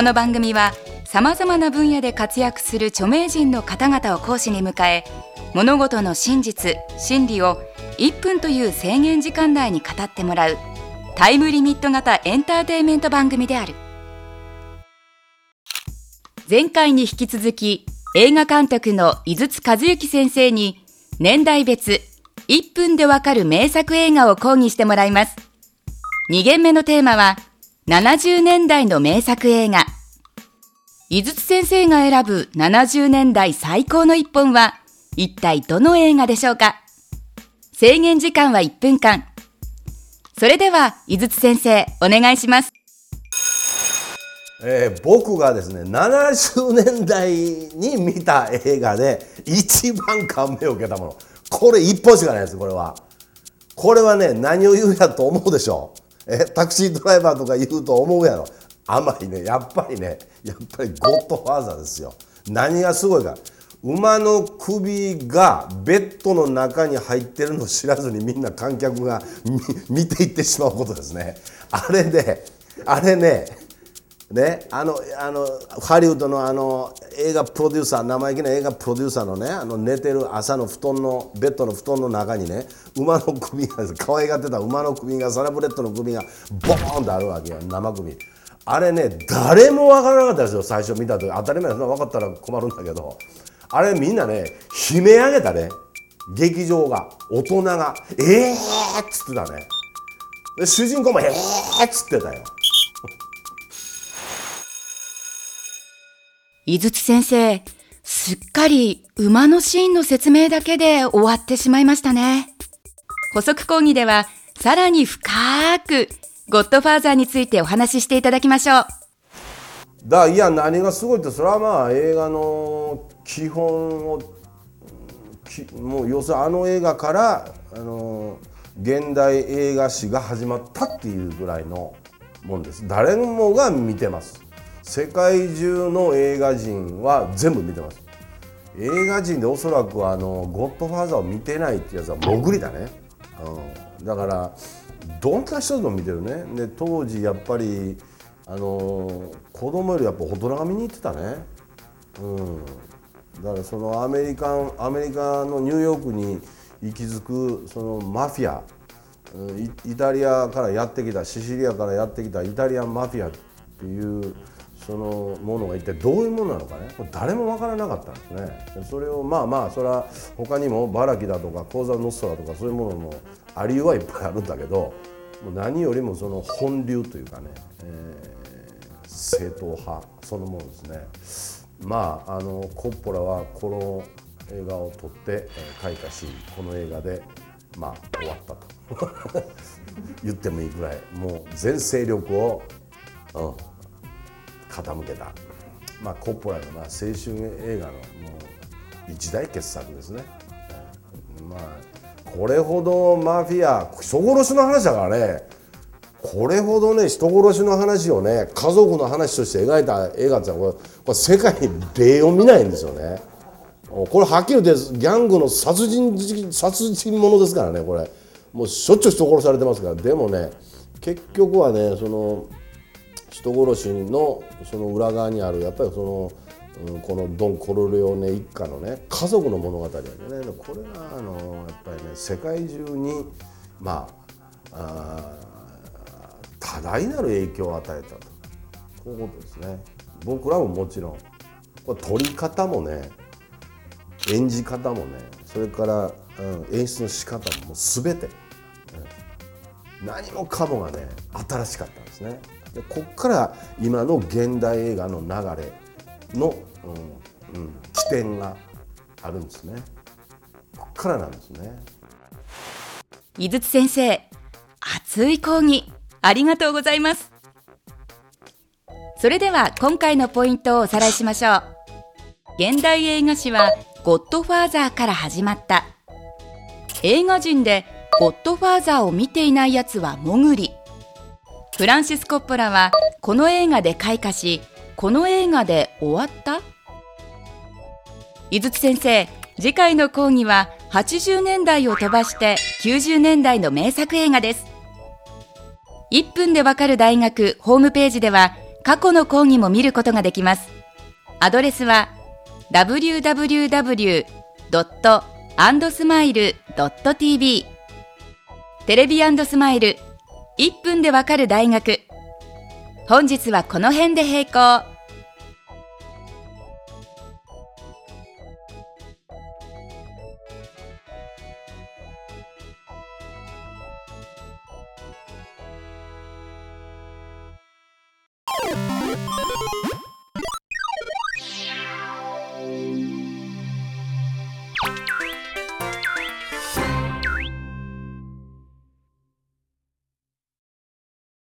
この番組はさまざまな分野で活躍する著名人の方々を講師に迎え物事の真実真理を1分という制限時間内に語ってもらうタイムリミット型エンターテイメント番組である。前回に引き続き映画監督の井筒和幸先生に年代別1分でわかる名作映画を講義してもらいます。2限目のテーマは70年代の名作映画井筒先生が選ぶ70年代最高の一本は一体どの映画でしょうか？制限時間は1分間。それでは、井筒先生、お願いします。えー、僕がですね70年代に見た映画で一番感銘を受けたもの。これ一本しかないですこれは。これはね何を言うやと思うでしょう。えタクシードライバーとか言うと思うやろ。甘いねやっぱりねやっぱりゴッドファーザーですよ。何がすごいか。馬の首がベッドの中に入ってるの知らずにみんな観客が見ていってしまうことですね。あれであれねねあのあのハリウッドのあの映画プロデューサー生意気な映画プロデューサーのねあの寝てる朝の布団のベッドの布団の中にね馬の首が可愛がってた馬の首がサラブレッドの首がボーンとあるわけよ生首。あれね誰も分からなかったですよ最初見た時。当たり前です。分かったら困るんだけど。あれみんなね悲鳴上げたね。劇場が大人が「ええー!」っつってたね。主人公も「ええー!」っつってたよ。井筒先生すっかり馬のシーンの説明だけで終わってしまいましたね。補足講義ではさらに深くゴッドファーザーについてお話ししていただきましょう。だいや何がすごいってそれはまあ映画の基本をもう要するにあの映画からあの現代映画史が始まったっていうぐらいのもんです。誰もが見てます。世界中の映画人は全部見てます。映画人でおそらくあの「ゴッドファーザー」を見てないってやつは潜りだね、うん、だからどんな人でも見てるね。で当時やっぱりあの子供よりやっぱ大人が見に行ってたね。うん。だからそのアメリカンアメリカのニューヨークに息づくそのマフィア。イタリアからやってきたシシリアからやってきたイタリアンマフィアっていうそのものが一体どういうものなのかね。誰も分からなかったんですね。それをまあまあそれは他にもバラキだとかコーザ・ノストラとかそういうものもありはいっぱいあるんだけどもう何よりもその本流というかね、えー、正統派そのものですね。まああのコッポラはこの映画を撮って、えー、書いたしこの映画でまあ終わったと。言ってもいいぐらいもう全勢力を、うん、傾けた、まあ、コッポラのまあ青春映画のもう一大傑作ですね。まあこれほどマフィア人殺しの話だからね。これほどね人殺しの話をね家族の話として描いた映画ってこれこれ世界に例を見ないんですよね。これはっきり言ってギャングの殺人殺人者ですからねこれ。もうしょっちゅう人殺されてますから。でもね結局はねその人殺しのその裏側にあるやっぱりその、うん、このドン・コルレオネ一家のね家族の物語やね。これがあのやっぱりね世界中にまあ多大なる影響を与えたと。こういうことですね。僕らももちろんこれ撮り方もね演じ方もねそれから、うん、演出の仕方ももう全て、うん、何もかもがね新しかったんですね。でこっから今の現代映画の流れの、うんうん、起点があるんですねこっからなんですね井筒先生熱い講義ありがとうございます。それでは今回のポイントをおさらいしましょう。現代映画史はゴッドファーザーから始まった。映画人でゴッドファーザーを見ていない奴はモグリ。フランシス・コッポラはこの映画で開花し、この映画で終わった？井筒先生、次回の講義は80年代を飛ばして90年代の名作映画です。1分でわかる大学ホームページでは過去の講義も見ることができます。アドレスは www.andsmile.tv テレビスマイル1分でわかる大学本日はこの辺で閉校。